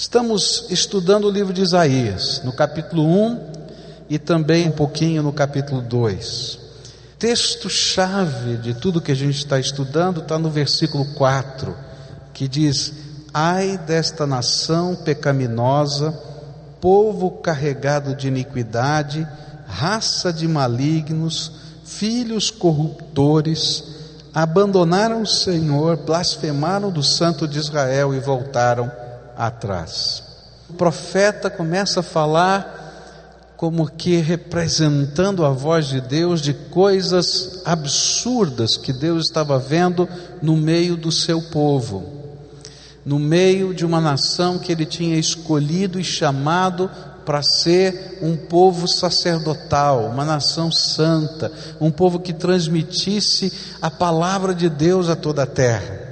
Estamos estudando o livro de Isaías, no capítulo 1 e também um pouquinho no capítulo 2. Texto-chave de tudo que a gente está estudando está no versículo 4, que diz: Ai desta nação pecaminosa, povo carregado de iniquidade, raça de malignos, filhos corruptores, abandonaram o Senhor, blasfemaram do Santo de Israel e voltaram atrás. O profeta começa a falar como que representando a voz de Deus de coisas absurdas que Deus estava vendo no meio do seu povo no meio de uma nação que ele tinha escolhido e chamado para ser um povo sacerdotal, uma nação santa, um povo que transmitisse a palavra de Deus a toda a terra.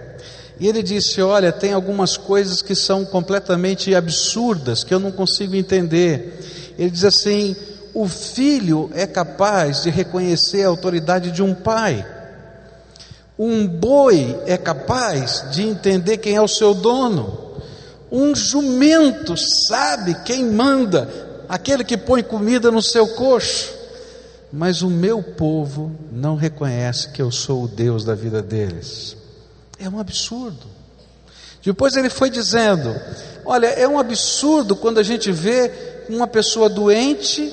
E ele disse: Olha, tem algumas coisas que são completamente absurdas, que eu não consigo entender. Ele diz assim: o filho é capaz de reconhecer a autoridade de um pai um boi é capaz de entender quem é o seu dono. Um jumento sabe quem manda, aquele que põe comida no seu coxo. Mas o meu povo não reconhece que eu sou o Deus da vida deles. É um absurdo. Depois ele foi dizendo: Olha, é um absurdo quando a gente vê uma pessoa doente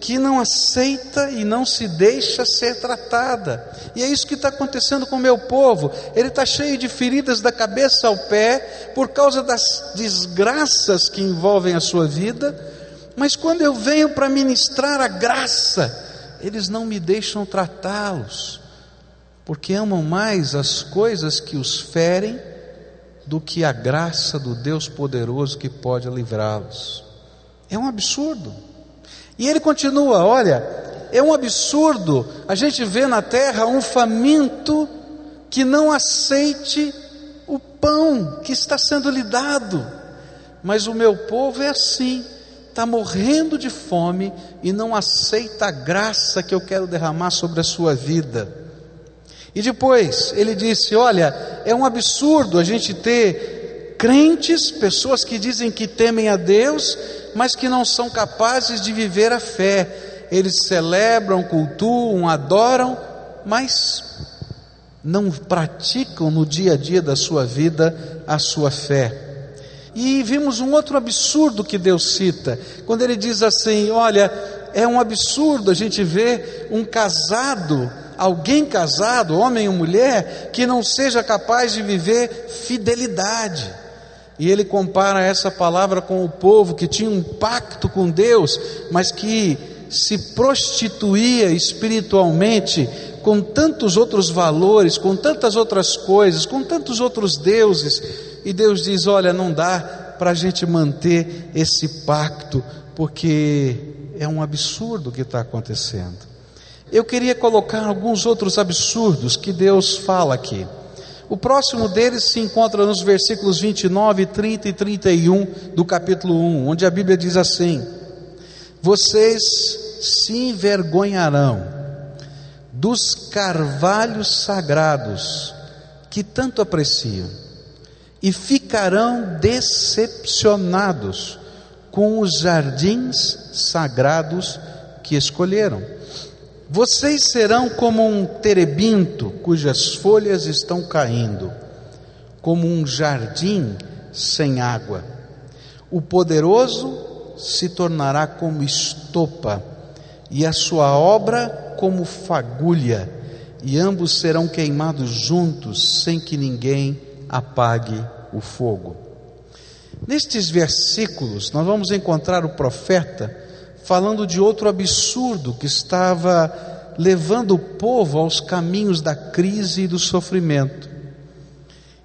que não aceita e não se deixa ser tratada. E é isso que está acontecendo com o meu povo. Ele está cheio de feridas da cabeça ao pé por causa das desgraças que envolvem a sua vida. Mas quando eu venho para ministrar a graça, eles não me deixam tratá-los, porque amam mais as coisas que os ferem do que a graça do Deus poderoso que pode livrá-los. É um absurdo. E ele continua: olha, é um absurdo a gente ver na terra um faminto que não aceite o pão que está sendo lhe dado. Mas o meu povo é assim, está morrendo de fome e não aceita a graça que eu quero derramar sobre a sua vida. E depois ele disse: Olha, é um absurdo a gente ter crentes, pessoas que dizem que temem a Deus, mas que não são capazes de viver a fé. Eles celebram, cultuam, adoram, mas não praticam no dia a dia da sua vida a sua fé. E vimos um outro absurdo que Deus cita, quando ele diz assim: Olha, é um absurdo a gente ver um casado, alguém casado, homem ou mulher, que não seja capaz de viver fidelidade. E ele compara essa palavra com o povo que tinha um pacto com Deus, mas que se prostituía espiritualmente com tantos outros valores, com tantas outras coisas, com tantos outros deuses. E Deus diz: Olha, não dá para a gente manter esse pacto, porque é um absurdo o que está acontecendo. Eu queria colocar alguns outros absurdos que Deus fala aqui. O próximo deles se encontra nos versículos 29, 30 e 31 do capítulo 1, onde a Bíblia diz assim: Vocês se envergonharão dos carvalhos sagrados que tanto apreciam e ficarão decepcionados com os jardins sagrados que escolheram. Vocês serão como um terebinto cujas folhas estão caindo, como um jardim sem água. O poderoso se tornará como estopa, e a sua obra como fagulha, e ambos serão queimados juntos, sem que ninguém apague o fogo. Nestes versículos, nós vamos encontrar o profeta falando de outro absurdo que estava levando o povo aos caminhos da crise e do sofrimento.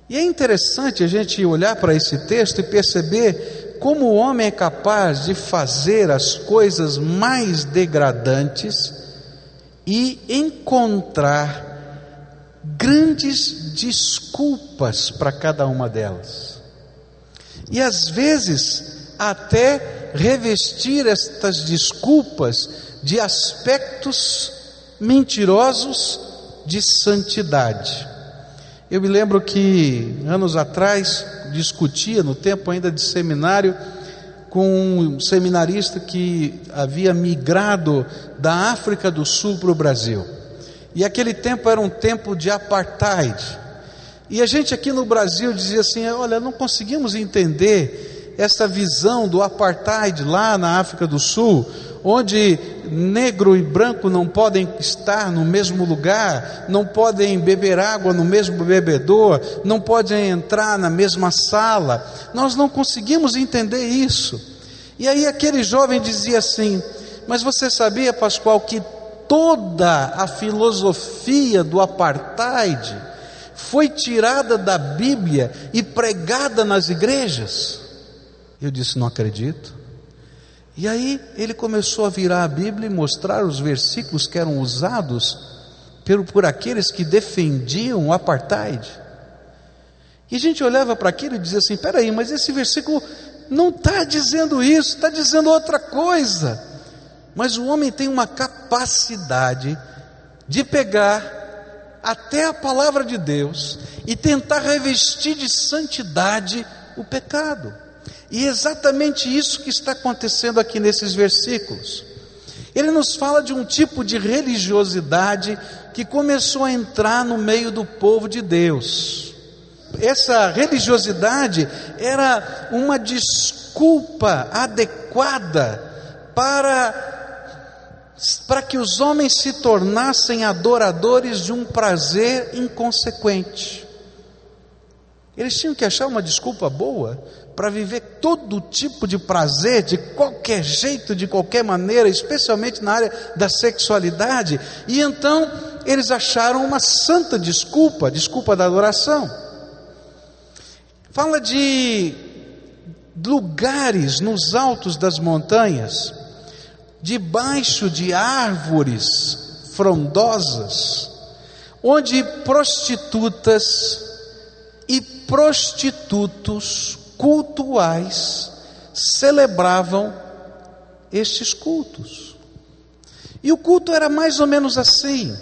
E é interessante a gente olhar para esse texto e perceber como o homem é capaz de fazer as coisas mais degradantes e encontrar grandes desculpas para cada uma delas. E às vezes até revestir estas desculpas de aspectos mentirosos de santidade. Eu me lembro que anos atrás, discutia no tempo ainda de seminário com um seminarista que havia migrado da África do Sul para o Brasil. E aquele tempo era um tempo de apartheid. E a gente aqui no Brasil dizia assim: olha, não conseguimos entender essa visão do apartheid lá na África do Sul, onde negro e branco não podem estar no mesmo lugar, não podem beber água no mesmo bebedor, não podem entrar na mesma sala. Nós não conseguimos entender isso. E aí aquele jovem dizia assim: Mas você sabia, Pascoal, que toda a filosofia do apartheid foi tirada da Bíblia e pregada nas igrejas? Eu disse: Não acredito. E aí ele começou a virar a Bíblia e mostrar os versículos que eram usados por, por aqueles que defendiam o apartheid. E a gente olhava para aquilo e dizia assim: peraí, mas esse versículo não está dizendo isso, está dizendo outra coisa. Mas o homem tem uma capacidade de pegar até a palavra de Deus e tentar revestir de santidade o pecado. E é exatamente isso que está acontecendo aqui nesses versículos. Ele nos fala de um tipo de religiosidade que começou a entrar no meio do povo de Deus. Essa religiosidade era uma desculpa adequada para para que os homens se tornassem adoradores de um prazer inconsequente. Eles tinham que achar uma desculpa boa para viver todo tipo de prazer, de qualquer jeito, de qualquer maneira, especialmente na área da sexualidade, e então eles acharam uma santa desculpa, desculpa da adoração. Fala de lugares nos altos das montanhas, debaixo de árvores frondosas, onde prostitutas e prostitutos cultuais celebravam estes cultos. E o culto era mais ou menos assim: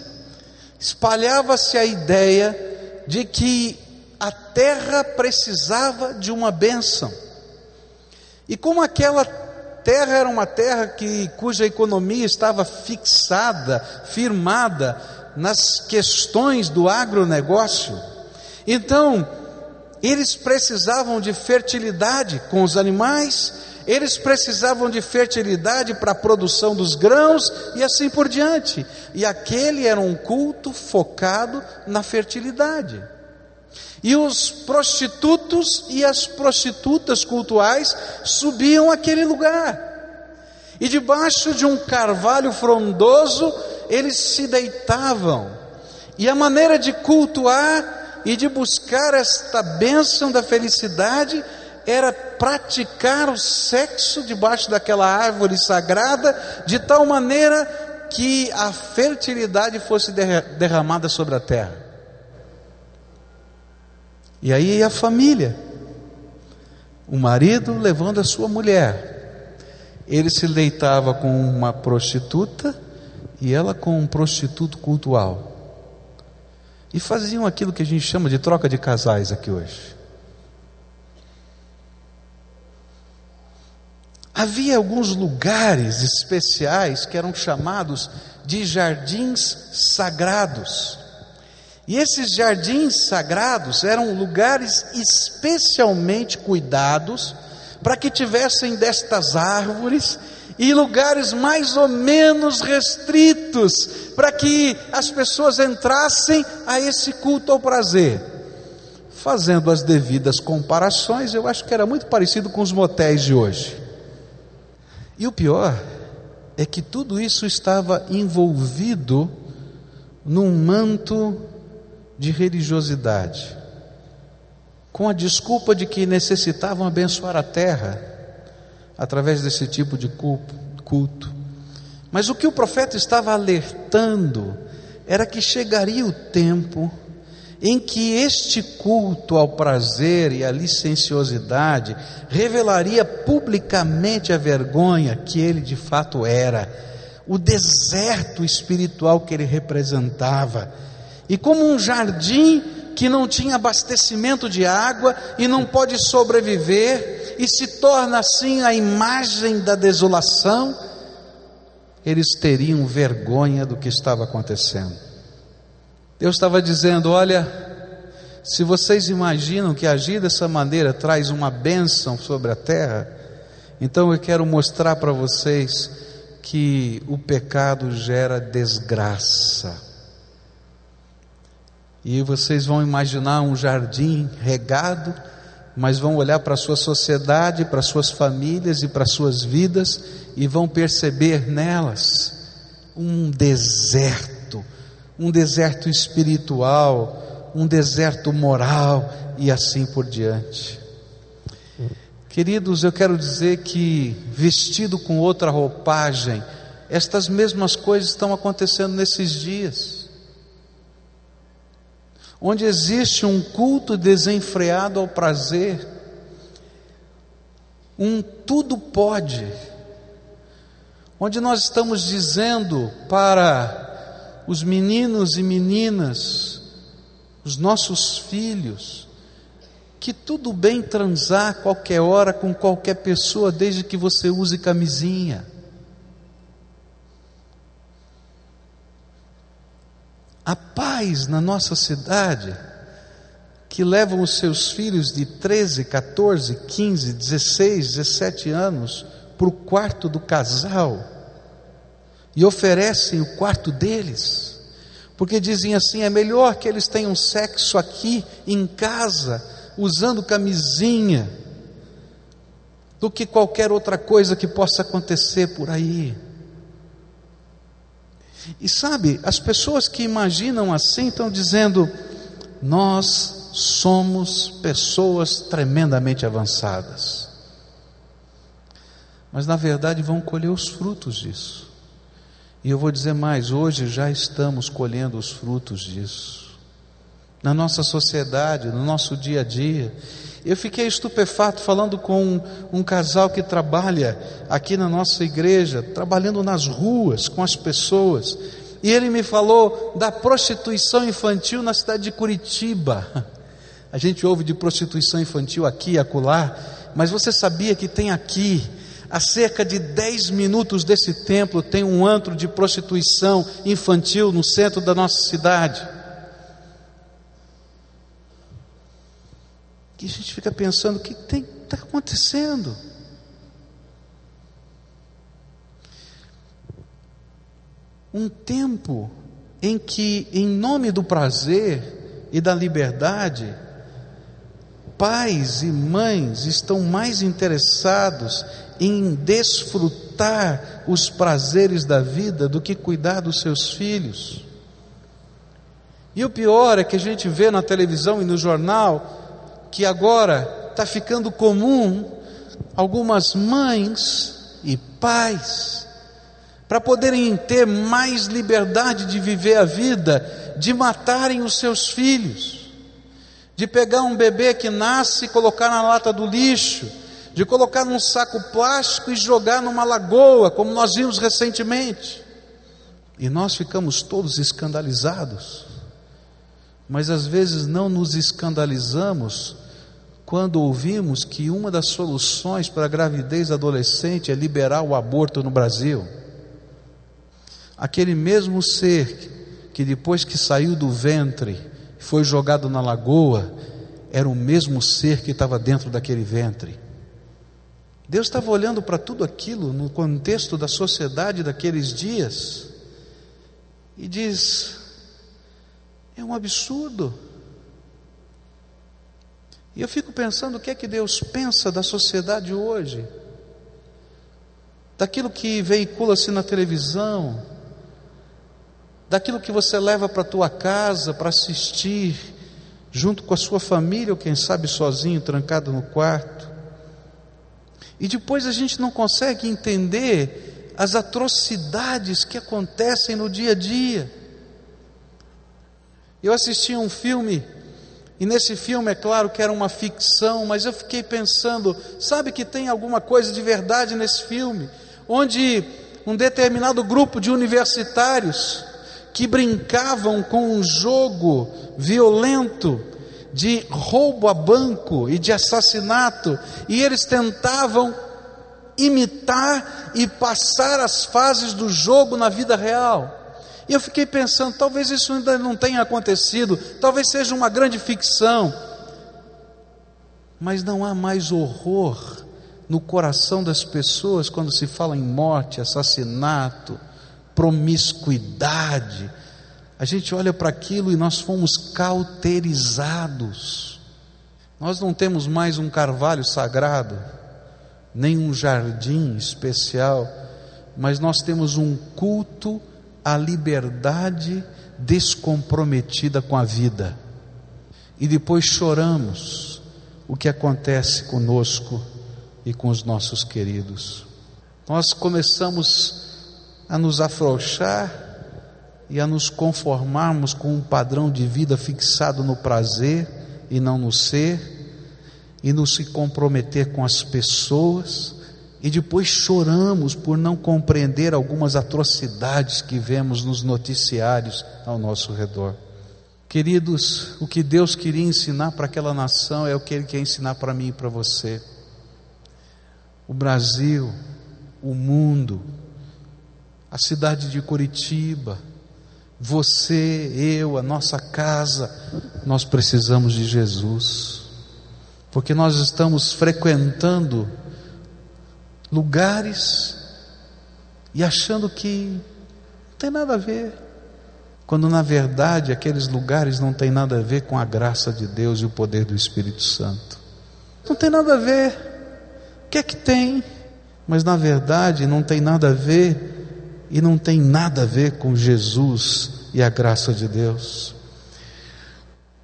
espalhava-se a ideia de que a terra precisava de uma bênção. E como aquela terra era uma terra que, cuja economia estava fixada, firmada nas questões do agronegócio, então eles precisavam de fertilidade com os animais, eles precisavam de fertilidade para a produção dos grãos e assim por diante. E aquele era um culto focado na fertilidade. E os prostitutos e as prostitutas cultuais subiam aquele lugar. E debaixo de um carvalho frondoso, eles se deitavam. E a maneira de cultuar e de buscar esta bênção da felicidade era praticar o sexo debaixo daquela árvore sagrada, de tal maneira que a fertilidade fosse derramada sobre a terra. E aí a família, o marido levando a sua mulher, ele se deitava com uma prostituta e ela com um prostituto cultual e faziam aquilo que a gente chama de troca de casais aqui hoje. Havia alguns lugares especiais que eram chamados de jardins sagrados. E esses jardins sagrados eram lugares especialmente cuidados para que tivessem destas árvores e lugares mais ou menos restritos, para que as pessoas entrassem a esse culto ao prazer. Fazendo as devidas comparações, eu acho que era muito parecido com os motéis de hoje. E o pior é que tudo isso estava envolvido num manto de religiosidade, com a desculpa de que necessitavam abençoar a terra através desse tipo de culto. Mas o que o profeta estava alertando era que chegaria o tempo em que este culto ao prazer e à licenciosidade revelaria publicamente a vergonha que ele de fato era, o deserto espiritual que ele representava. E como um jardim que não tinha abastecimento de água e não pode sobreviver, e se torna assim a imagem da desolação, eles teriam vergonha do que estava acontecendo. Deus estava dizendo: olha, se vocês imaginam que agir dessa maneira traz uma bênção sobre a terra, então eu quero mostrar para vocês que o pecado gera desgraça. E vocês vão imaginar um jardim regado, mas vão olhar para a sua sociedade, para suas famílias e para suas vidas e vão perceber nelas um deserto, um deserto espiritual, um deserto moral e assim por diante. Queridos, eu quero dizer que, vestido com outra roupagem, estas mesmas coisas estão acontecendo nesses dias. Onde existe um culto desenfreado ao prazer, um tudo pode, onde nós estamos dizendo para os meninos e meninas, os nossos filhos, que tudo bem transar qualquer hora com qualquer pessoa, desde que você use camisinha. A paz na nossa cidade, que levam os seus filhos de 13, 14, 15, 16, 17 anos para o quarto do casal e oferecem o quarto deles, porque dizem assim: é melhor que eles tenham sexo aqui em casa usando camisinha, do que qualquer outra coisa que possa acontecer por aí. E sabe, as pessoas que imaginam assim estão dizendo: nós somos pessoas tremendamente avançadas. Mas na verdade vão colher os frutos disso. E eu vou dizer mais: hoje já estamos colhendo os frutos disso na nossa sociedade, no nosso dia a dia. Eu fiquei estupefato falando com um, um, casal que trabalha aqui na nossa igreja, trabalhando nas ruas com as pessoas, e ele me falou da prostituição infantil na cidade de Curitiba. A gente ouve de prostituição infantil aqui e acolá, mas você sabia que tem aqui, a cerca de 10 minutos desse templo, tem um antro de prostituição infantil no centro da nossa cidade? Que a gente fica pensando: o que está acontecendo? Um tempo em que, em nome do prazer e da liberdade, pais e mães estão mais interessados em desfrutar os prazeres da vida do que cuidar dos seus filhos. E o pior é que a gente vê na televisão e no jornal que agora está ficando comum algumas mães e pais, para poderem ter mais liberdade de viver a vida, de matarem os seus filhos, de pegar um bebê que nasce e colocar na lata do lixo, de colocar num saco plástico e jogar numa lagoa, como nós vimos recentemente. E nós ficamos todos escandalizados mas às vezes não nos escandalizamos quando ouvimos que uma das soluções para a gravidez adolescente é liberar o aborto no Brasil. Aquele mesmo ser que depois que saiu do ventre foi jogado na lagoa, era o mesmo ser que estava dentro daquele ventre. Deus estava olhando para tudo aquilo no contexto da sociedade daqueles dias e diz: é um absurdo. E eu fico pensando o que é que Deus pensa da sociedade hoje, daquilo que veicula-se na televisão, daquilo que você leva para a tua casa para assistir, junto com a sua família, ou quem sabe sozinho, trancado no quarto. E depois a gente não consegue entender as atrocidades que acontecem no dia a dia. Eu assisti um filme, e nesse filme é claro que era uma ficção, mas eu fiquei pensando, sabe que tem alguma coisa de verdade nesse filme, onde um determinado grupo de universitários que brincavam com um jogo violento de roubo a banco e de assassinato, e eles tentavam imitar e passar as fases do jogo na vida real. E eu fiquei pensando, talvez isso ainda não tenha acontecido, talvez seja uma grande ficção, mas não há mais horror no coração das pessoas quando se fala em morte, assassinato, promiscuidade. A gente olha para aquilo e nós fomos cauterizados. Nós não temos mais um carvalho sagrado, nem um jardim especial, mas nós temos um culto à liberdade descomprometida com a vida. E depois choramos o que acontece conosco e com os nossos queridos. Nós começamos a nos afrouxar e a nos conformarmos com um padrão de vida fixado no prazer e não no ser, e nos se comprometer com as pessoas, e depois choramos por não compreender algumas atrocidades que vemos nos noticiários ao nosso redor. Queridos, o que Deus queria ensinar para aquela nação é o que Ele quer ensinar para mim e para você o Brasil, o mundo, a cidade de Curitiba, você, eu, a nossa casa, nós precisamos de Jesus, porque nós estamos frequentando lugares e achando que não tem nada a ver, quando na verdade aqueles lugares não tem nada a ver com a graça de Deus e o poder do Espírito Santo. Não tem nada a ver. O que é que tem? Mas na verdade não tem nada a ver e não tem nada a ver com Jesus e a graça de Deus.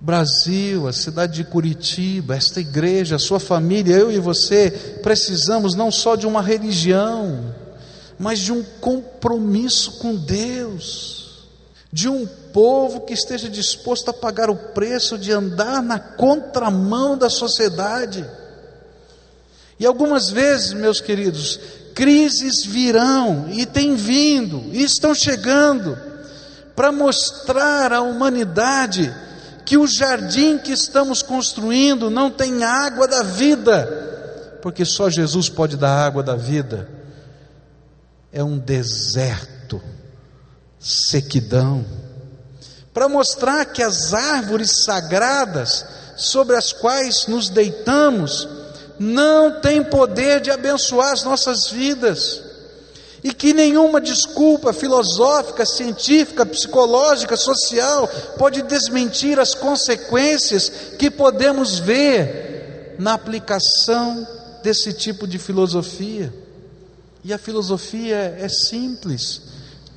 Brasil, a cidade de Curitiba, esta igreja, a sua família, eu e você, precisamos não só de uma religião, mas de um compromisso com Deus, de um povo que esteja disposto a pagar o preço de andar na contramão da sociedade. E algumas vezes, meus queridos, crises virão e têm vindo e estão chegando para mostrar à humanidade que o jardim que estamos construindo não tem água da vida, porque só Jesus pode dar água da vida. É um deserto, sequidão, para mostrar que as árvores sagradas sobre as quais nos deitamos, não tem poder de abençoar as nossas vidas. E que nenhuma desculpa filosófica, científica, psicológica, social pode desmentir as consequências que podemos ver na aplicação desse tipo de filosofia. E a filosofia é simples: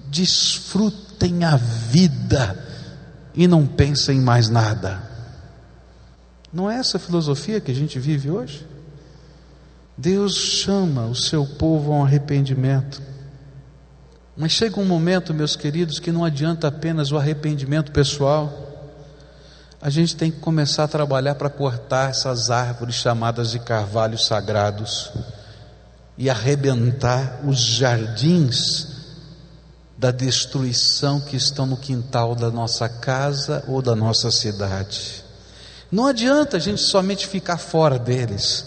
desfrutem a vida e não pensem em mais nada. Não é essa filosofia que a gente vive hoje? Deus chama o seu povo a um arrependimento. Mas chega um momento, meus queridos, que não adianta apenas o arrependimento pessoal. A gente tem que começar a trabalhar para cortar essas árvores chamadas de carvalhos sagrados e arrebentar os jardins da destruição que estão no quintal da nossa casa ou da nossa cidade. Não adianta a gente somente ficar fora deles.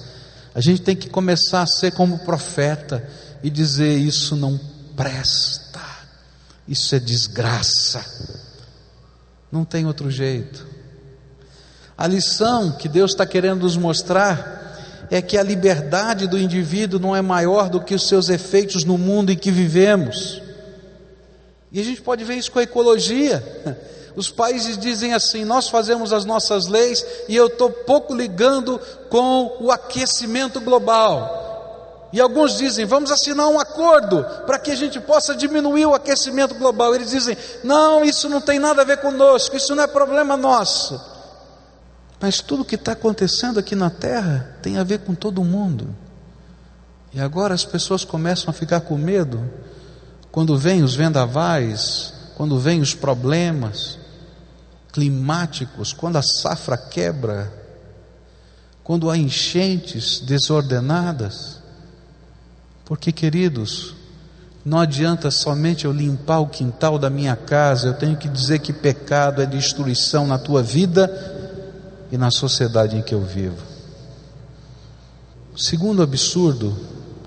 A gente tem que começar a ser como profeta e dizer: Isso não presta, isso é desgraça. Não tem outro jeito. A lição que Deus está querendo nos mostrar é que a liberdade do indivíduo não é maior do que os seus efeitos no mundo em que vivemos. E a gente pode ver isso com a ecologia. Os países dizem assim: nós fazemos as nossas leis e eu estou pouco ligando com o aquecimento global. E alguns dizem: vamos assinar um acordo para que a gente possa diminuir o aquecimento global. Eles dizem: não, isso não tem nada a ver conosco, isso não é problema nosso. Mas tudo que está acontecendo aqui na Terra tem a ver com todo mundo. E agora as pessoas começam a ficar com medo quando vêm os vendavais, quando vêm os problemas, climáticos, quando a safra quebra, quando há enchentes desordenadas. Porque, queridos, Não adianta somente eu limpar o quintal da minha casa, eu tenho que dizer que pecado é destruição na tua vida e na sociedade em que eu vivo. Segundo absurdo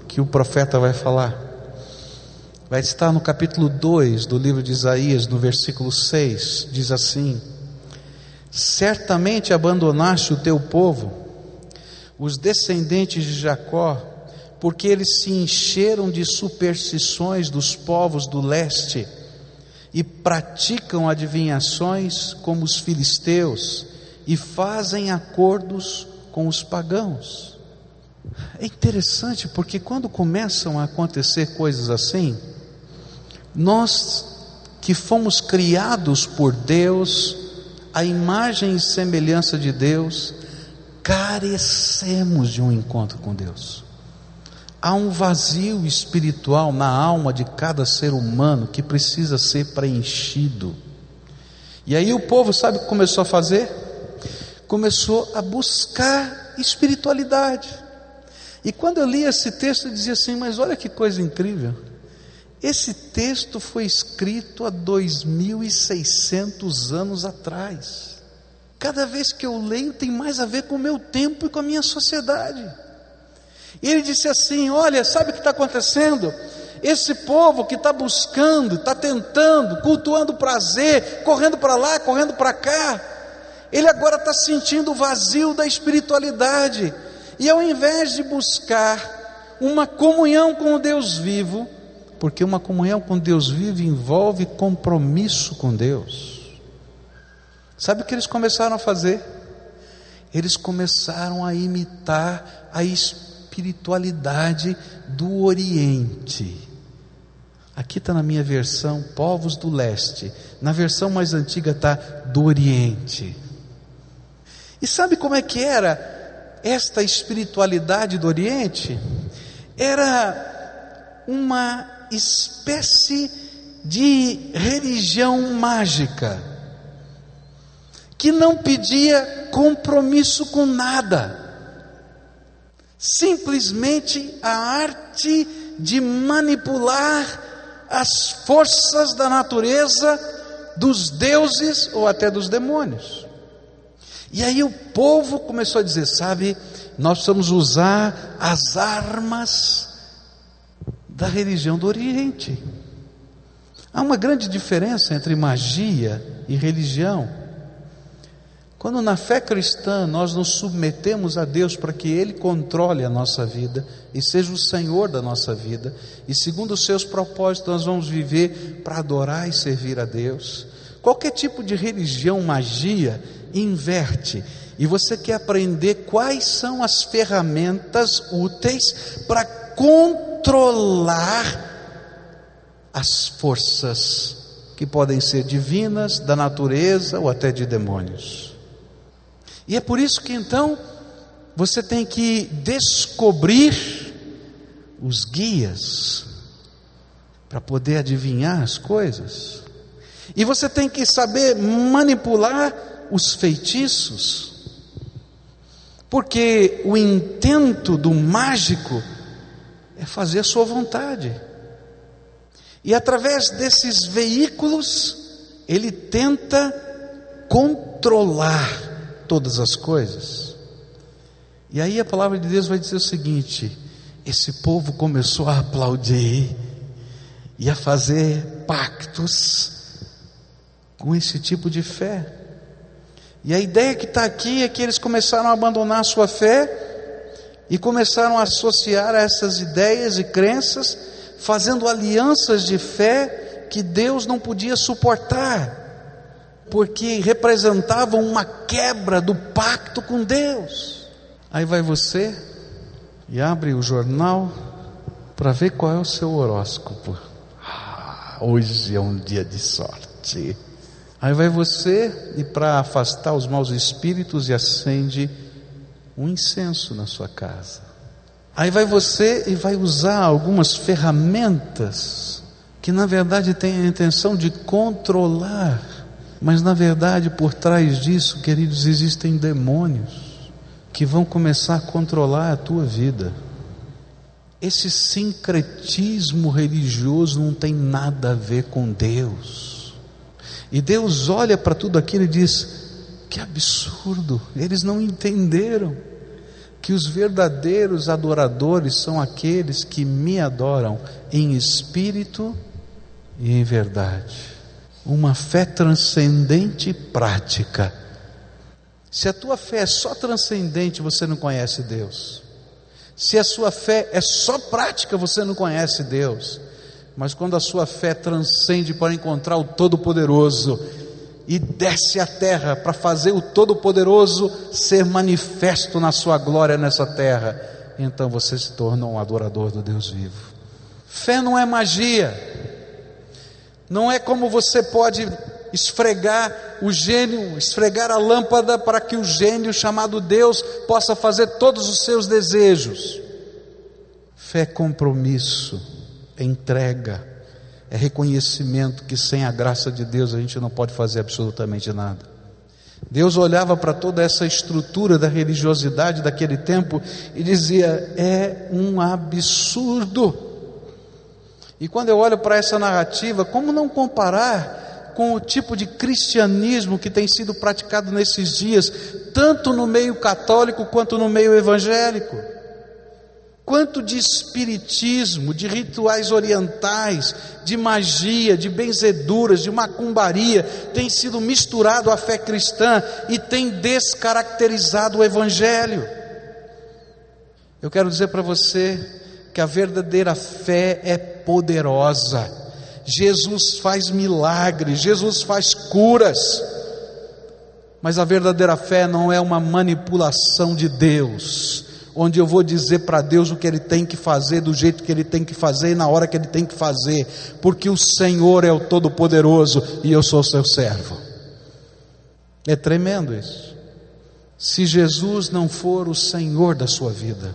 que o profeta vai falar, vai estar no capítulo 2 do livro de Isaías, no versículo 6, diz assim: Certamente abandonaste o teu povo, os descendentes de Jacó, porque eles se encheram de superstições dos povos do leste e praticam adivinhações como os filisteus e fazem acordos com os pagãos. É interessante porque quando começam a acontecer coisas assim, nós que fomos criados por Deus, a imagem e semelhança de Deus, carecemos de um encontro com Deus. Há um vazio espiritual na alma de cada ser humano que precisa ser preenchido. E aí o povo, sabe o que começou a fazer? Começou a buscar espiritualidade. E quando eu li esse texto, eu dizia assim: Mas olha que coisa incrível. Esse texto foi escrito há 2.600 anos atrás. Cada vez que eu leio, tem mais a ver com o meu tempo e com a minha sociedade. E ele disse assim: Olha, sabe o que está acontecendo? Esse povo que está buscando, está tentando, cultuando prazer, correndo para lá, correndo para cá, ele agora está sentindo o vazio da espiritualidade. E ao invés de buscar uma comunhão com o Deus vivo, porque uma comunhão com Deus vivo envolve compromisso com Deus. Sabe o que eles começaram a fazer? Eles começaram a imitar a espiritualidade do Oriente. Aqui está na minha versão, povos do leste. Na versão mais antiga está do Oriente. E sabe como é que era esta espiritualidade do Oriente era uma espécie de religião mágica, que não pedia compromisso com nada, simplesmente a arte de manipular as forças da natureza, dos deuses ou até dos demônios. E aí o povo começou a dizer: sabe, nós precisamos usar as armas da religião do Oriente. Há uma grande diferença entre magia e religião. Quando na fé cristã nós nos submetemos a Deus para que Ele controle a nossa vida e seja o Senhor da nossa vida, e segundo os seus propósitos nós vamos viver para adorar e servir a Deus. Qualquer tipo de religião, magia, inverte. E você quer aprender quais são as ferramentas úteis para controlar as forças que podem ser divinas, da natureza ou até de demônios. E é por isso que então você tem que descobrir os guias para poder adivinhar as coisas. E você tem que saber manipular os feitiços, porque o intento do mágico é fazer a sua vontade. E através desses veículos, ele tenta controlar todas as coisas. E aí a palavra de Deus vai dizer o seguinte: esse povo começou a aplaudir e a fazer pactos com esse tipo de fé. E a ideia que está aqui é que eles começaram a abandonar a sua fé e começaram a associar essas ideias e crenças, fazendo alianças de fé que Deus não podia suportar, porque representavam uma quebra do pacto com Deus. Aí vai você e abre o jornal para ver qual é o seu horóscopo. Ah, hoje é um dia de sorte. Aí vai você e para afastar os maus espíritos e acende um incenso na sua casa. Aí vai você e vai usar algumas ferramentas que na verdade têm a intenção de controlar, mas na verdade por trás disso, queridos, existem demônios que vão começar a controlar a tua vida. esse sincretismo religioso não tem nada a ver com Deus. E Deus olha para tudo aquilo e diz: que absurdo, eles não entenderam que os verdadeiros adoradores são aqueles que me adoram em espírito e em verdade. Uma fé transcendente e prática. Se a tua fé é só transcendente, você não conhece Deus. Se a sua fé é só prática, você não conhece Deus. Mas quando a sua fé transcende para encontrar o Todo-Poderoso e desce à terra para fazer o Todo-Poderoso ser manifesto na sua glória nessa terra, então você se torna um adorador do Deus vivo. Fé não é magia, não é como você pode esfregar o gênio, esfregar a lâmpada para que o gênio chamado Deus possa fazer todos os seus desejos. Fé é compromisso, é entrega, é reconhecimento que sem a graça de Deus a gente não pode fazer absolutamente nada. Deus olhava para toda essa estrutura da religiosidade daquele tempo e dizia: é um absurdo. E quando eu olho para essa narrativa, como não comparar com o tipo de cristianismo que tem sido praticado nesses dias, tanto no meio católico quanto no meio evangélico. Quanto de espiritismo, de rituais orientais, de magia, de benzeduras, de macumbaria tem sido misturado à fé cristã e tem descaracterizado o evangelho. Eu quero dizer para você que a verdadeira fé é poderosa Jesus faz milagres, Jesus faz curas. Mas a verdadeira fé não é uma manipulação de Deus, onde eu vou dizer para Deus o que Ele tem que fazer, do jeito que Ele tem que fazer e na hora que Ele tem que fazer, porque o Senhor é o Todo-Poderoso e eu sou seu servo. É tremendo isso. Se Jesus não for o Senhor da sua vida,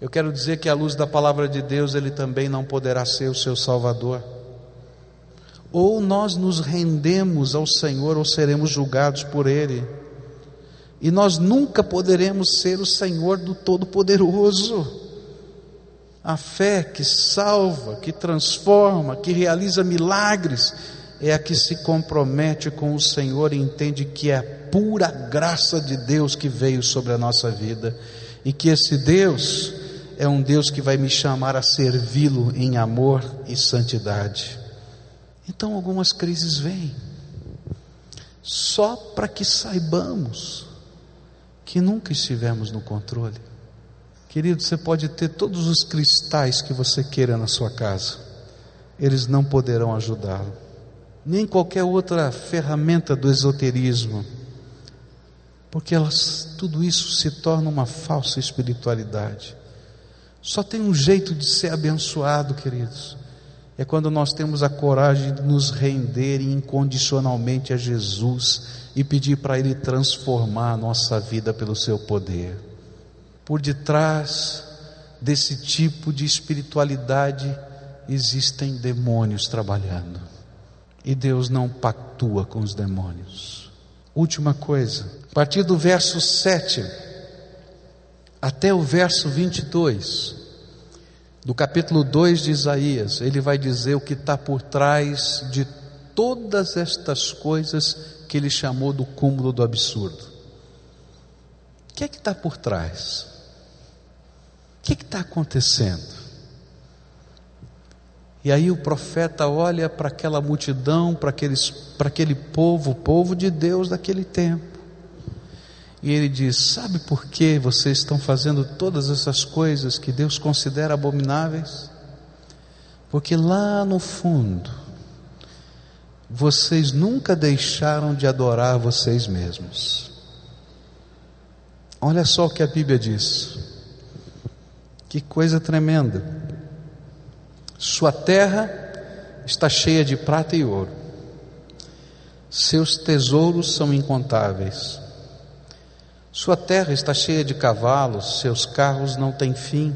eu quero dizer que, à luz da palavra de Deus, Ele também não poderá ser o seu Salvador. Ou nós nos rendemos ao Senhor, ou seremos julgados por Ele. E nós nunca poderemos ser o Senhor do Todo-Poderoso. A fé que salva, que transforma, que realiza milagres, é a que se compromete com o Senhor e entende que é a pura graça de Deus que veio sobre a nossa vida e que esse Deus é um Deus que vai me chamar a servi-lo em amor e santidade. Então algumas crises vêm, só para que saibamos que nunca estivemos no controle. Querido, você pode ter todos os cristais que você queira na sua casa, eles não poderão ajudá-lo, nem qualquer outra ferramenta do esoterismo, porque elas, tudo isso se torna uma falsa espiritualidade. Só tem um jeito de ser abençoado, queridos. É quando nós temos a coragem de nos render incondicionalmente a Jesus e pedir para Ele transformar a nossa vida pelo seu poder. Por detrás desse tipo de espiritualidade existem demônios trabalhando. E Deus não pactua com os demônios. Última coisa, a partir do verso 7 até o verso 22 do capítulo 2 de Isaías, ele vai dizer o que está por trás de todas estas coisas que ele chamou do cúmulo do absurdo. O que é que está por trás? O que é está acontecendo? E aí o profeta olha para aquela multidão, para, aqueles, para aquele povo, o povo de Deus daquele tempo. E ele diz: Sabe por que vocês estão fazendo todas essas coisas que Deus considera abomináveis? Porque lá no fundo, vocês nunca deixaram de adorar vocês mesmos. Olha só o que a Bíblia diz. Que coisa tremenda. Sua terra está cheia de prata e ouro. Seus tesouros são incontáveis. Sua terra está cheia de cavalos, seus carros não têm fim.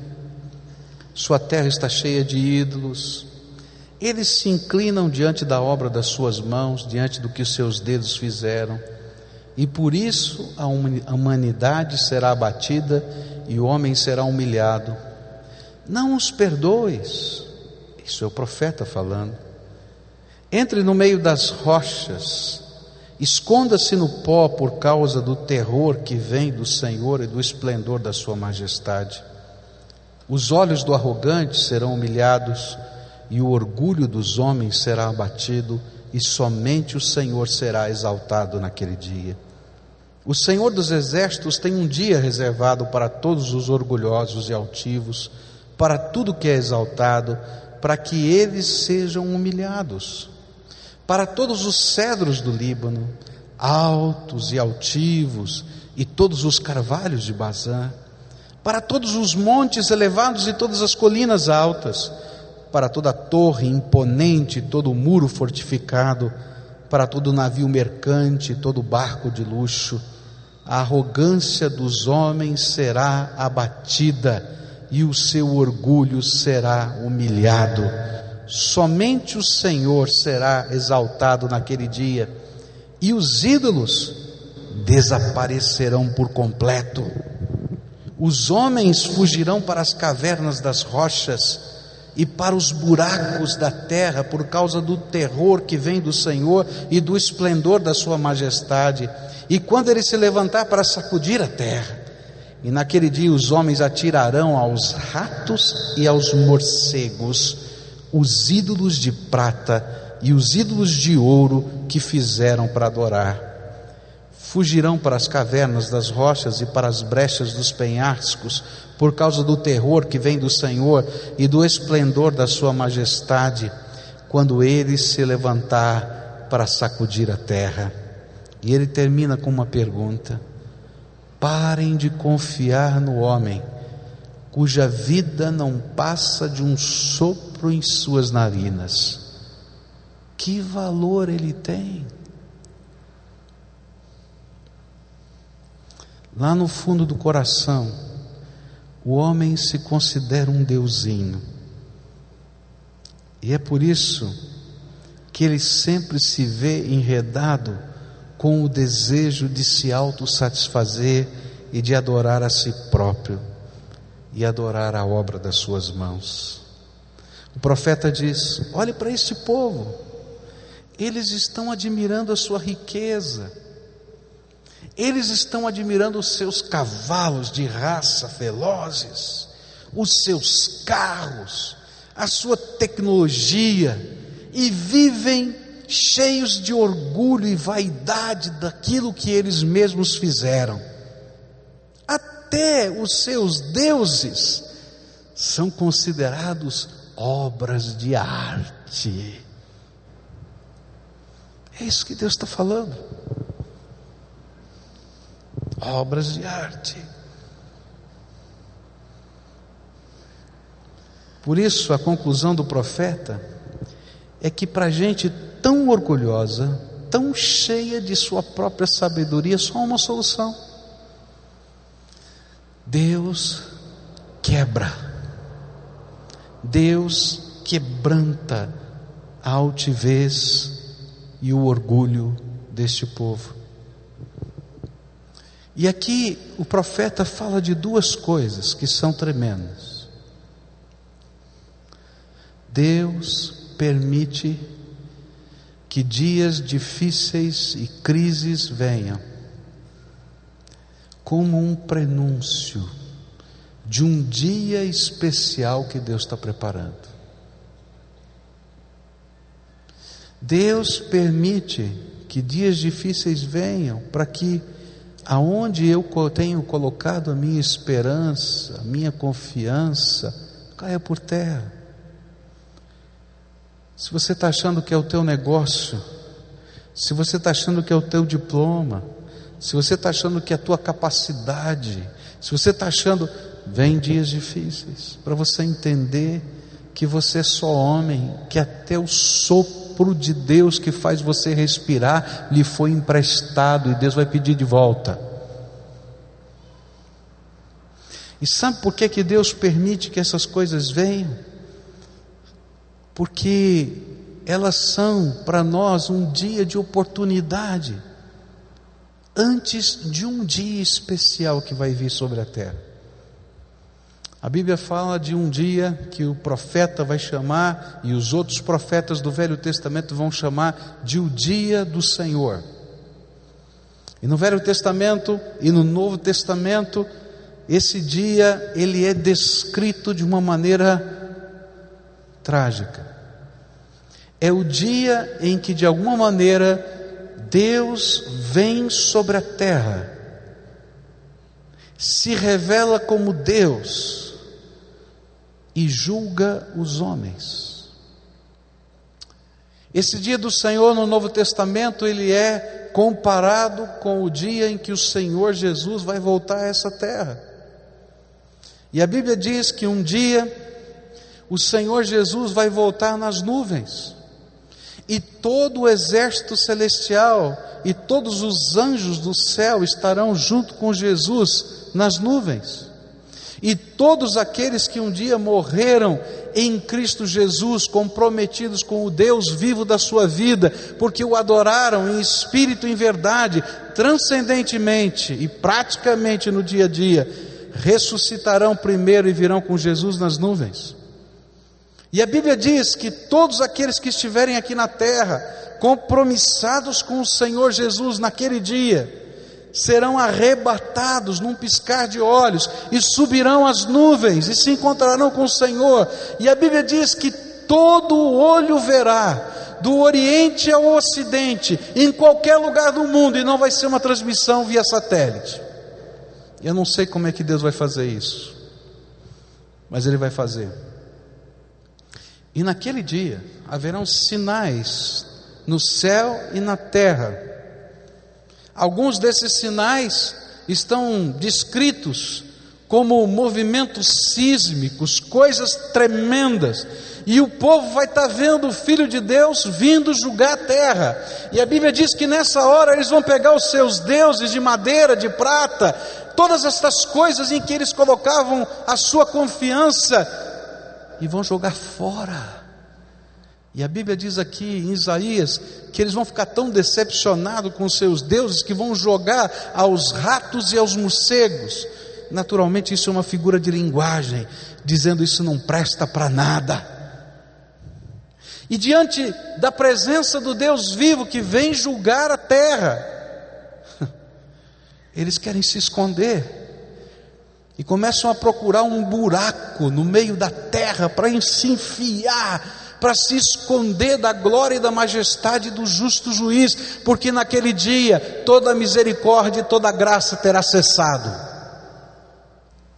Sua terra está cheia de ídolos. Eles se inclinam diante da obra das suas mãos, diante do que os seus dedos fizeram. E por isso a humanidade será abatida e o homem será humilhado. não os perdoes. Isso é o profeta falando. Entre no meio das rochas, esconda-se no pó por causa do terror que vem do Senhor e do esplendor da Sua majestade. Os olhos do arrogante serão humilhados e o orgulho dos homens será abatido, e somente o Senhor será exaltado naquele dia. O Senhor dos exércitos tem um dia reservado para todos os orgulhosos e altivos, para tudo que é exaltado, para que eles sejam humilhados. Para todos os cedros do Líbano, altos e altivos, e todos os carvalhos de Bazã, para todos os montes elevados e todas as colinas altas, para toda a torre imponente, todo o muro fortificado, para todo navio mercante, todo barco de luxo. A arrogância dos homens será abatida e o seu orgulho será humilhado. Somente o Senhor será exaltado naquele dia, e os ídolos desaparecerão por completo. Os homens fugirão para as cavernas das rochas e para os buracos da terra por causa do terror que vem do Senhor e do esplendor da Sua majestade. E quando ele se levantar para sacudir a terra, e naquele dia os homens atirarão aos ratos e aos morcegos os ídolos de prata e os ídolos de ouro que fizeram para adorar fugirão para as cavernas das rochas e para as brechas dos penhascos, por causa do terror que vem do Senhor e do esplendor da Sua majestade, quando Ele se levantar para sacudir a terra. E ele termina com uma pergunta: parem de confiar no homem, cuja vida não passa de um sopro em suas narinas. Que valor ele tem? Lá no fundo do coração, o homem se considera um deusinho. E é por isso que ele sempre se vê enredado com o desejo de se autossatisfazer e de adorar a si próprio e adorar a obra das suas mãos. O profeta diz: olhe para este povo, eles estão admirando a sua riqueza eles estão admirando os seus cavalos de raça velozes, os seus carros, a sua tecnologia e vivem cheios de orgulho e vaidade daquilo que eles mesmos fizeram. Até os seus deuses são considerados obras de arte. É isso que Deus está falando obras de arte. Por isso, a conclusão do profeta é que para gente tão orgulhosa, tão cheia de sua própria sabedoria, só uma solução: Deus quebra, Deus quebranta a altivez e o orgulho deste povo. E aqui o profeta fala de duas coisas que são tremendas. Deus permite que dias difíceis e crises venham, como um prenúncio de um dia especial que Deus está preparando. Deus permite que dias difíceis venham para que aonde eu tenho colocado a minha esperança, a minha confiança, caia por terra. Se você está achando que é o teu negócio, se você está achando que é o teu diploma, se você está achando que a tua capacidade, se você está achando, vem dias difíceis, para você entender que você é só homem, que até o sopro de Deus que faz você respirar lhe foi emprestado e Deus vai pedir de volta. E sabe por que, que Deus permite que essas coisas venham? Porque elas são para nós um dia de oportunidade, antes de um dia especial que vai vir sobre a terra. A Bíblia fala de um dia que o profeta vai chamar, e os outros profetas do Velho Testamento vão chamar de o dia do Senhor. E no Velho Testamento e no Novo Testamento, esse dia ele é descrito de uma maneira trágica. É o dia em que de alguma maneira Deus vem sobre a terra, se revela como Deus e julga os homens. Esse dia do Senhor no Novo Testamento, ele é comparado com o dia em que o Senhor Jesus vai voltar a essa terra. E a Bíblia diz que um dia o Senhor Jesus vai voltar nas nuvens, e todo o exército celestial e todos os anjos do céu estarão junto com Jesus nas nuvens e todos aqueles que um dia morreram em Cristo Jesus, comprometidos com o Deus vivo da sua vida, porque o adoraram em espírito e em verdade, transcendentemente e praticamente no dia a dia, ressuscitarão primeiro e virão com Jesus nas nuvens. E a Bíblia diz que todos aqueles que estiverem aqui na terra, compromissados com o Senhor Jesus naquele dia, serão arrebatados num piscar de olhos e subirão às nuvens e se encontrarão com o Senhor. E a Bíblia diz que todo olho verá, do Oriente ao Ocidente, em qualquer lugar do mundo, e não vai ser uma transmissão via satélite. Eu não sei como é que Deus vai fazer isso, mas Ele vai fazer. E naquele dia haverão sinais no céu e na terra Alguns desses sinais estão descritos como movimentos sísmicos, coisas tremendas. E o povo vai estar tá vendo o Filho de Deus vindo julgar a terra. E a Bíblia diz que nessa hora eles vão pegar os seus deuses de madeira, de prata, todas essas coisas em que eles colocavam a sua confiança, e vão jogar fora. E a Bíblia diz aqui em Isaías que eles vão ficar tão decepcionados com seus deuses que vão jogar aos ratos e aos morcegos. Naturalmente, isso é uma figura de linguagem, dizendo isso não presta para nada. E diante da presença do Deus vivo que vem julgar a terra, eles querem se esconder e começam a procurar um buraco no meio da terra para se enfiar para se esconder da glória e da majestade do justo juiz, porque naquele dia toda a misericórdia e toda a graça terá cessado.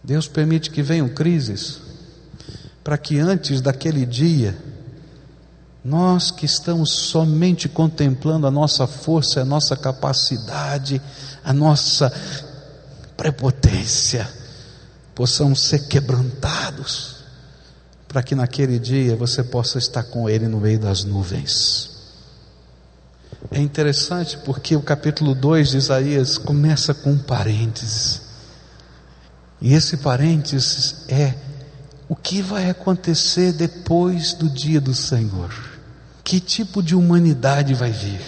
Deus permite que venham crises, para que antes daquele dia, nós que estamos somente contemplando a nossa força, a nossa capacidade, a nossa prepotência, possamos ser quebrantados para que naquele dia você possa estar com Ele no meio das nuvens. É interessante porque o capítulo 2 de Isaías começa com um parênteses, e esse parênteses é o que vai acontecer depois do dia do Senhor, que tipo de humanidade vai vir.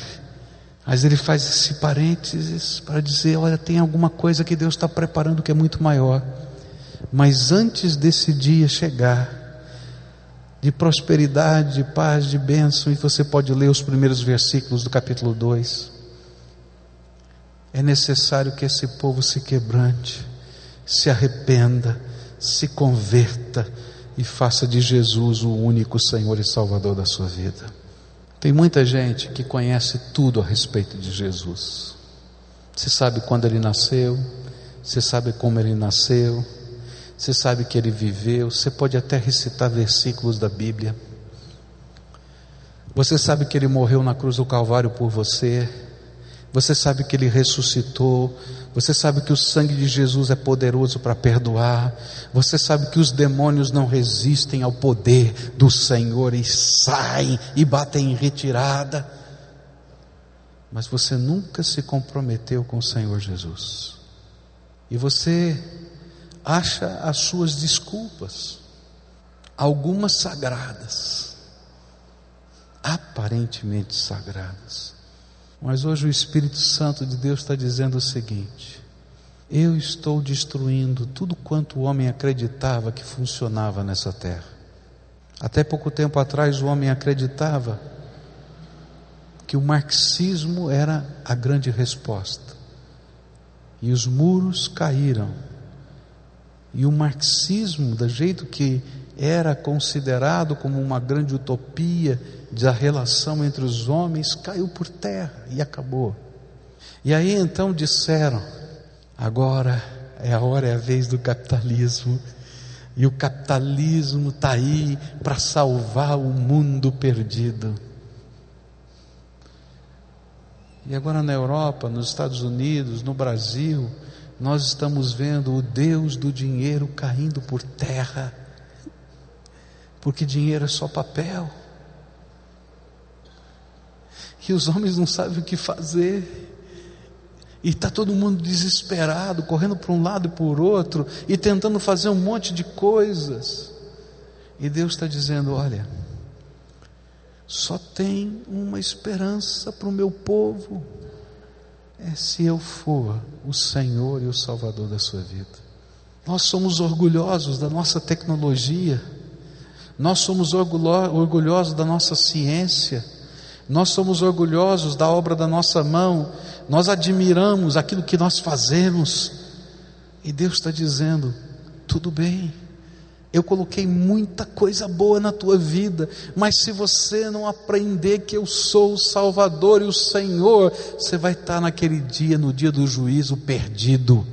Mas ele faz esse parênteses para dizer: olha, tem alguma coisa que Deus está preparando que é muito maior. Mas antes desse dia chegar, de prosperidade, de paz, de bênção, e você pode ler os primeiros versículos do capítulo 2. É necessário que esse povo se quebrante, se arrependa, se converta e faça de Jesus o único Senhor e Salvador da sua vida. Tem muita gente que conhece tudo a respeito de Jesus. Você sabe quando ele nasceu, você sabe como ele nasceu, você sabe que ele viveu, você pode até recitar versículos da Bíblia. Você sabe que ele morreu na cruz do Calvário por você. Você sabe que ele ressuscitou. Você sabe que o sangue de Jesus é poderoso para perdoar. Você sabe que os demônios não resistem ao poder do Senhor e saem e batem em retirada. Mas você nunca se comprometeu com o Senhor Jesus. E você acha as suas desculpas, algumas sagradas, aparentemente sagradas. Mas hoje o Espírito Santo de Deus está dizendo o seguinte: Eu estou destruindo tudo quanto o homem acreditava que funcionava nessa terra. Até pouco tempo atrás, o homem acreditava que o marxismo era a grande resposta. E os muros caíram. E o marxismo, do jeito que era considerado como uma grande utopia da relação entre os homens, caiu por terra e acabou. E aí então disseram: agora é a hora, é a vez do capitalismo. E o capitalismo está aí para salvar o mundo perdido. E agora na Europa, nos Estados Unidos, no Brasil, nós estamos vendo o Deus do dinheiro caindo por terra, porque dinheiro é só papel. E os homens não sabem o que fazer. E está todo mundo desesperado, correndo para um lado e por outro, e tentando fazer um monte de coisas. E Deus está dizendo: olha, só tem uma esperança para o meu povo, é se eu for o Senhor e o Salvador da sua vida. Nós somos orgulhosos da nossa tecnologia, nós somos orgulhosos da nossa ciência, nós somos orgulhosos da obra da nossa mão, nós admiramos aquilo que nós fazemos, e Deus está dizendo: tudo bem, eu coloquei muita coisa boa na tua vida, mas se você não aprender que eu sou o Salvador e o Senhor, você vai estar naquele dia, no dia do juízo, perdido.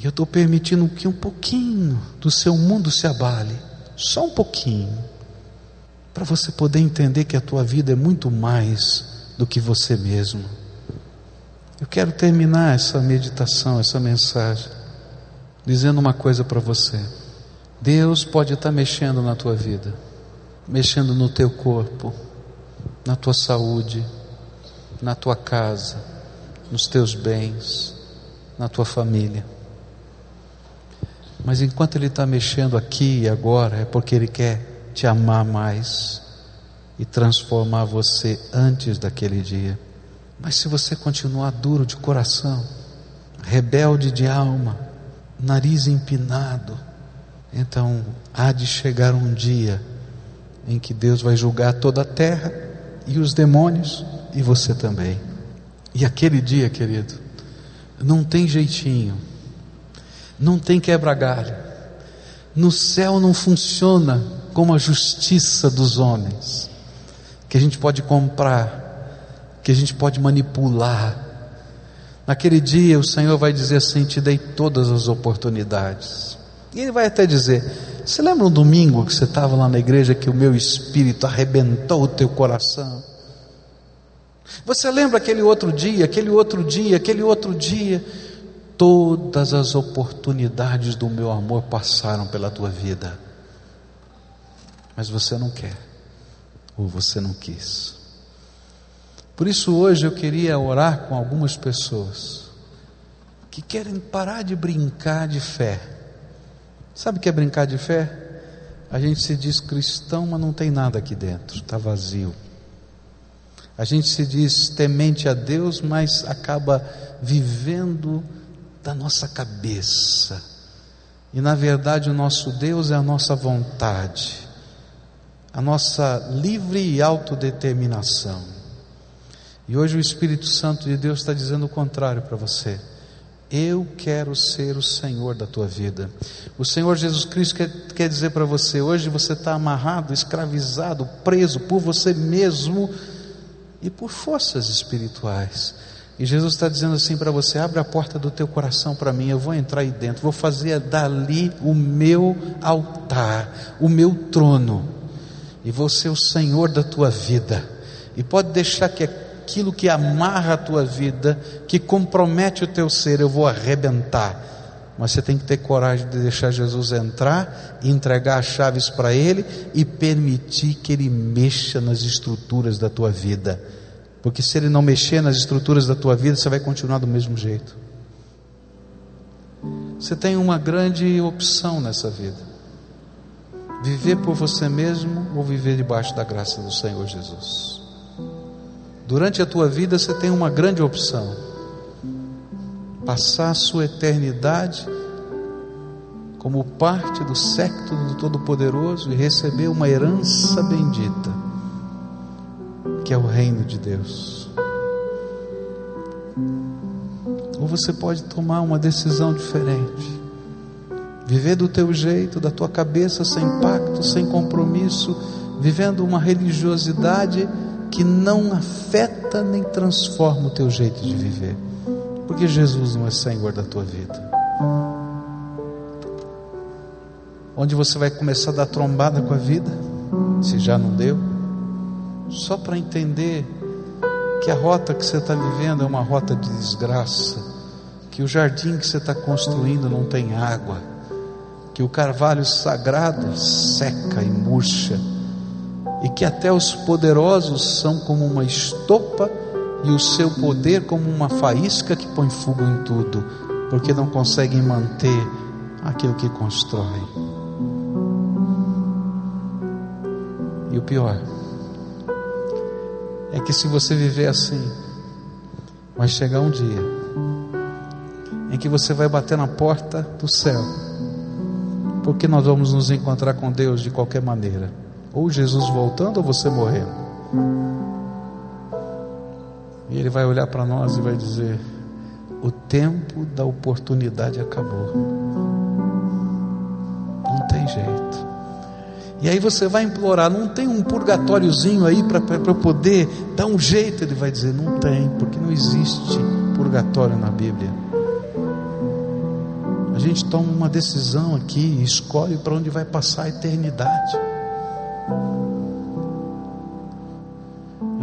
E eu estou permitindo que um pouquinho do seu mundo se abale, só um pouquinho, para você poder entender que a tua vida é muito mais do que você mesmo. Eu quero terminar essa meditação, essa mensagem, dizendo uma coisa para você. Deus pode estar mexendo na tua vida, mexendo no teu corpo, na tua saúde, na tua casa, nos teus bens, na tua família. Mas enquanto Ele está mexendo aqui e agora, é porque Ele quer te amar mais e transformar você antes daquele dia. Mas se você continuar duro de coração, rebelde de alma, nariz empinado, então há de chegar um dia em que Deus vai julgar toda a terra e os demônios e você também. E aquele dia, querido, não tem jeitinho, não tem quebra-galho. No céu não funciona como a justiça dos homens, que a gente pode comprar que a gente pode manipular. Naquele dia o Senhor vai dizer assim: Te dei todas as oportunidades. E Ele vai até dizer: Você lembra um domingo que você estava lá na igreja que o meu espírito arrebentou o teu coração? Você lembra aquele outro dia, aquele outro dia, aquele outro dia? Todas as oportunidades do meu amor passaram pela tua vida, mas você não quer, ou você não quis. Por isso hoje eu queria orar com algumas pessoas que querem parar de brincar de fé. Sabe o que é brincar de fé? A gente se diz cristão, mas não tem nada aqui dentro, está vazio. A gente se diz temente a Deus, mas acaba vivendo da nossa cabeça. E na verdade o nosso Deus é a nossa vontade, a nossa livre e autodeterminação. E hoje o Espírito Santo de Deus está dizendo o contrário para você. Eu quero ser o Senhor da tua vida. O Senhor Jesus Cristo quer, quer dizer para você: hoje você está amarrado, escravizado, preso por você mesmo e por forças espirituais. E Jesus está dizendo assim para você: abre a porta do teu coração para mim, eu vou entrar aí dentro, vou fazer dali o meu altar, o meu trono, e vou ser o Senhor da tua vida. E pode deixar que aquilo que amarra a tua vida, que compromete o teu ser, eu vou arrebentar. Mas você tem que ter coragem de deixar Jesus entrar, entregar as chaves para Ele e permitir que Ele mexa nas estruturas da tua vida. Porque se Ele não mexer nas estruturas da tua vida, você vai continuar do mesmo jeito. Você tem uma grande opção nessa vida: viver por você mesmo ou viver debaixo da graça do Senhor Jesus. Durante a tua vida você tem uma grande opção: passar a sua eternidade como parte do séquito do Todo-Poderoso e receber uma herança bendita, que é o reino de Deus. Ou você pode tomar uma decisão diferente. Viver do teu jeito, da tua cabeça, sem pacto, sem compromisso, vivendo uma religiosidade que não afeta nem transforma o teu jeito de viver. Porque Jesus não é Senhor da tua vida. onde você vai começar a dar trombada com a vida, se já não deu, só para entender que a rota que você está vivendo é uma rota de desgraça, que o jardim que você está construindo não tem água, que o carvalho sagrado seca e murcha, e que até os poderosos são como uma estopa e o seu poder como uma faísca que põe fogo em tudo, porque não conseguem manter aquilo que constrói. E o pior é que se você viver assim, vai chegar um dia em que você vai bater na porta do céu, porque nós vamos nos encontrar com Deus de qualquer maneira, ou Jesus voltando ou você morrendo. E Ele vai olhar para nós e vai dizer: o tempo da oportunidade acabou. Não tem jeito. E aí você vai implorar, não tem um purgatóriozinho aí para eu poder dar um jeito? Ele vai dizer, não tem, porque não existe purgatório na Bíblia. A gente toma uma decisão aqui escolhe para onde vai passar a eternidade.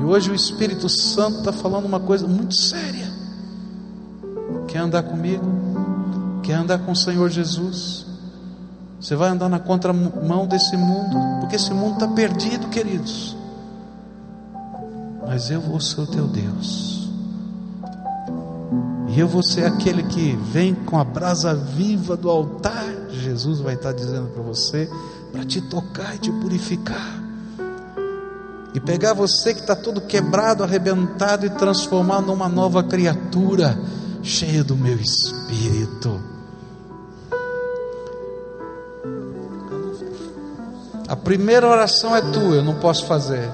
Hoje o Espírito Santo está falando uma coisa muito séria. Quer andar comigo? Quer andar com o Senhor Jesus? Você vai andar na contramão desse mundo, porque esse mundo está perdido, queridos. Mas eu vou ser o teu Deus. E eu vou ser aquele que vem com a brasa viva do altar. Jesus vai estar dizendo para você, para te tocar e te purificar. E pegar você que está todo quebrado, arrebentado e transformar numa nova criatura, cheia do meu espírito A primeira oração é tua, eu não posso fazer.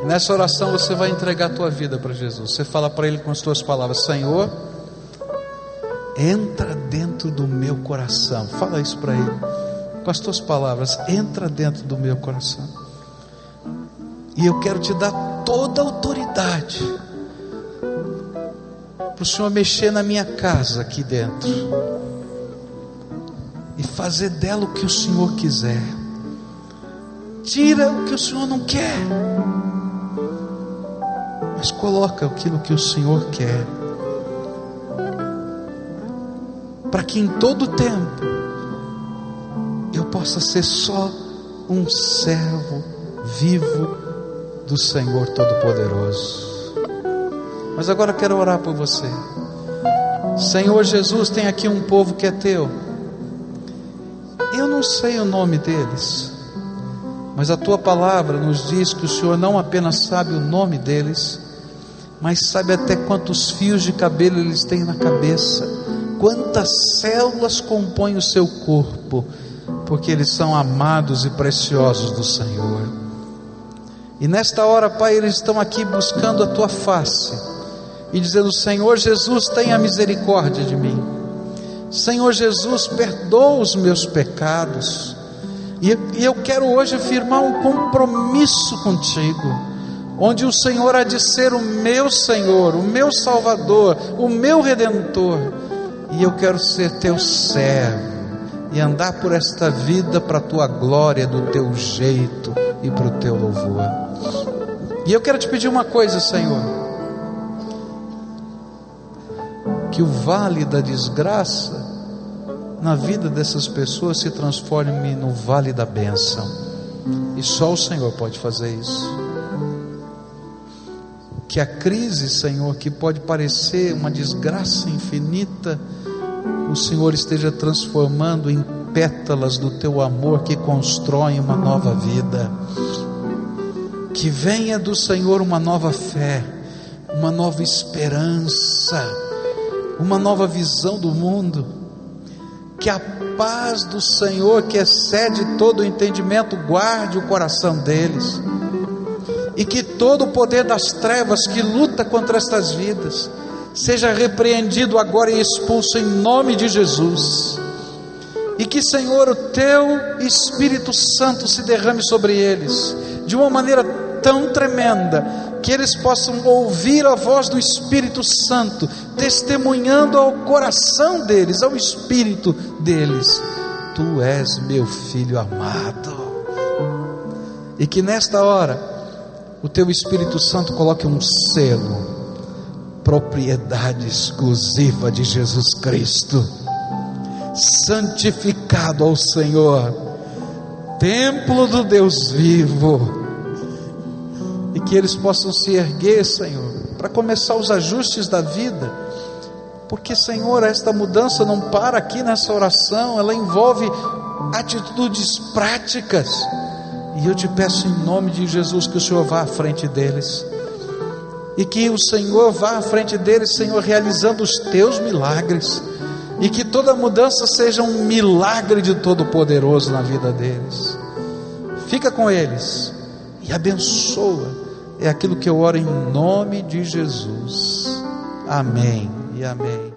E nessa oração você vai entregar a tua vida para Jesus. Você fala para Ele com as tuas palavras: Senhor, entra dentro do meu coração. Fala isso para Ele com as tuas palavras: entra dentro do meu coração. E eu quero te dar toda a autoridade para o Senhor mexer na minha casa aqui dentro e fazer dela o que o Senhor quiser. Tira o que o Senhor não quer, mas coloca aquilo que o Senhor quer, para que em todo tempo eu possa ser só um servo vivo do Senhor Todo-Poderoso. Mas agora quero orar por você. Senhor Jesus, tem aqui um povo que é teu. Eu não sei o nome deles. Mas a tua palavra nos diz que o Senhor não apenas sabe o nome deles, mas sabe até quantos fios de cabelo eles têm na cabeça, quantas células compõem o seu corpo, porque eles são amados e preciosos do Senhor. E nesta hora, Pai, eles estão aqui buscando a tua face e dizendo: Senhor Jesus, tenha misericórdia de mim. Senhor Jesus, perdoa os meus pecados. E, eu quero hoje firmar um compromisso contigo, onde o Senhor há de ser o meu Senhor, o meu Salvador, o meu Redentor, e eu quero ser teu servo andar por esta vida para a tua glória, do teu jeito e para o teu louvor. E eu quero te pedir uma coisa, Senhor, que o vale da desgraça na vida dessas pessoas se transforme no vale da bênção. E só o Senhor pode fazer isso. Que a crise, Senhor, que pode parecer uma desgraça infinita, o Senhor esteja transformando em pétalas do teu amor que constroem uma nova vida. Que venha do Senhor uma nova fé, uma nova esperança uma nova visão do mundo. Que a paz do Senhor, que excede todo o entendimento, guarde o coração deles. E que todo o poder das trevas que luta contra estas vidas seja repreendido agora e expulso em nome de Jesus. E que, Senhor, o teu Espírito Santo se derrame sobre eles de uma maneira tão tremenda que eles possam ouvir a voz do Espírito Santo testemunhando ao coração deles, ao espírito deles: Tu és meu filho amado. E que nesta hora o teu Espírito Santo coloque um selo, propriedade exclusiva de Jesus Cristo, santificado ao Senhor, templo do Deus vivo. E que eles possam se erguer, Senhor, para começar os ajustes da vida, porque, Senhor, esta mudança não para aqui nessa oração, ela envolve atitudes práticas, e eu te peço em nome de Jesus que o Senhor vá à frente deles, e que o Senhor vá à frente deles, Senhor, realizando os teus milagres, e que toda mudança seja um milagre de Todo-Poderoso na vida deles. Fica com eles e abençoa é aquilo que eu oro em nome de Jesus. Amém e amém.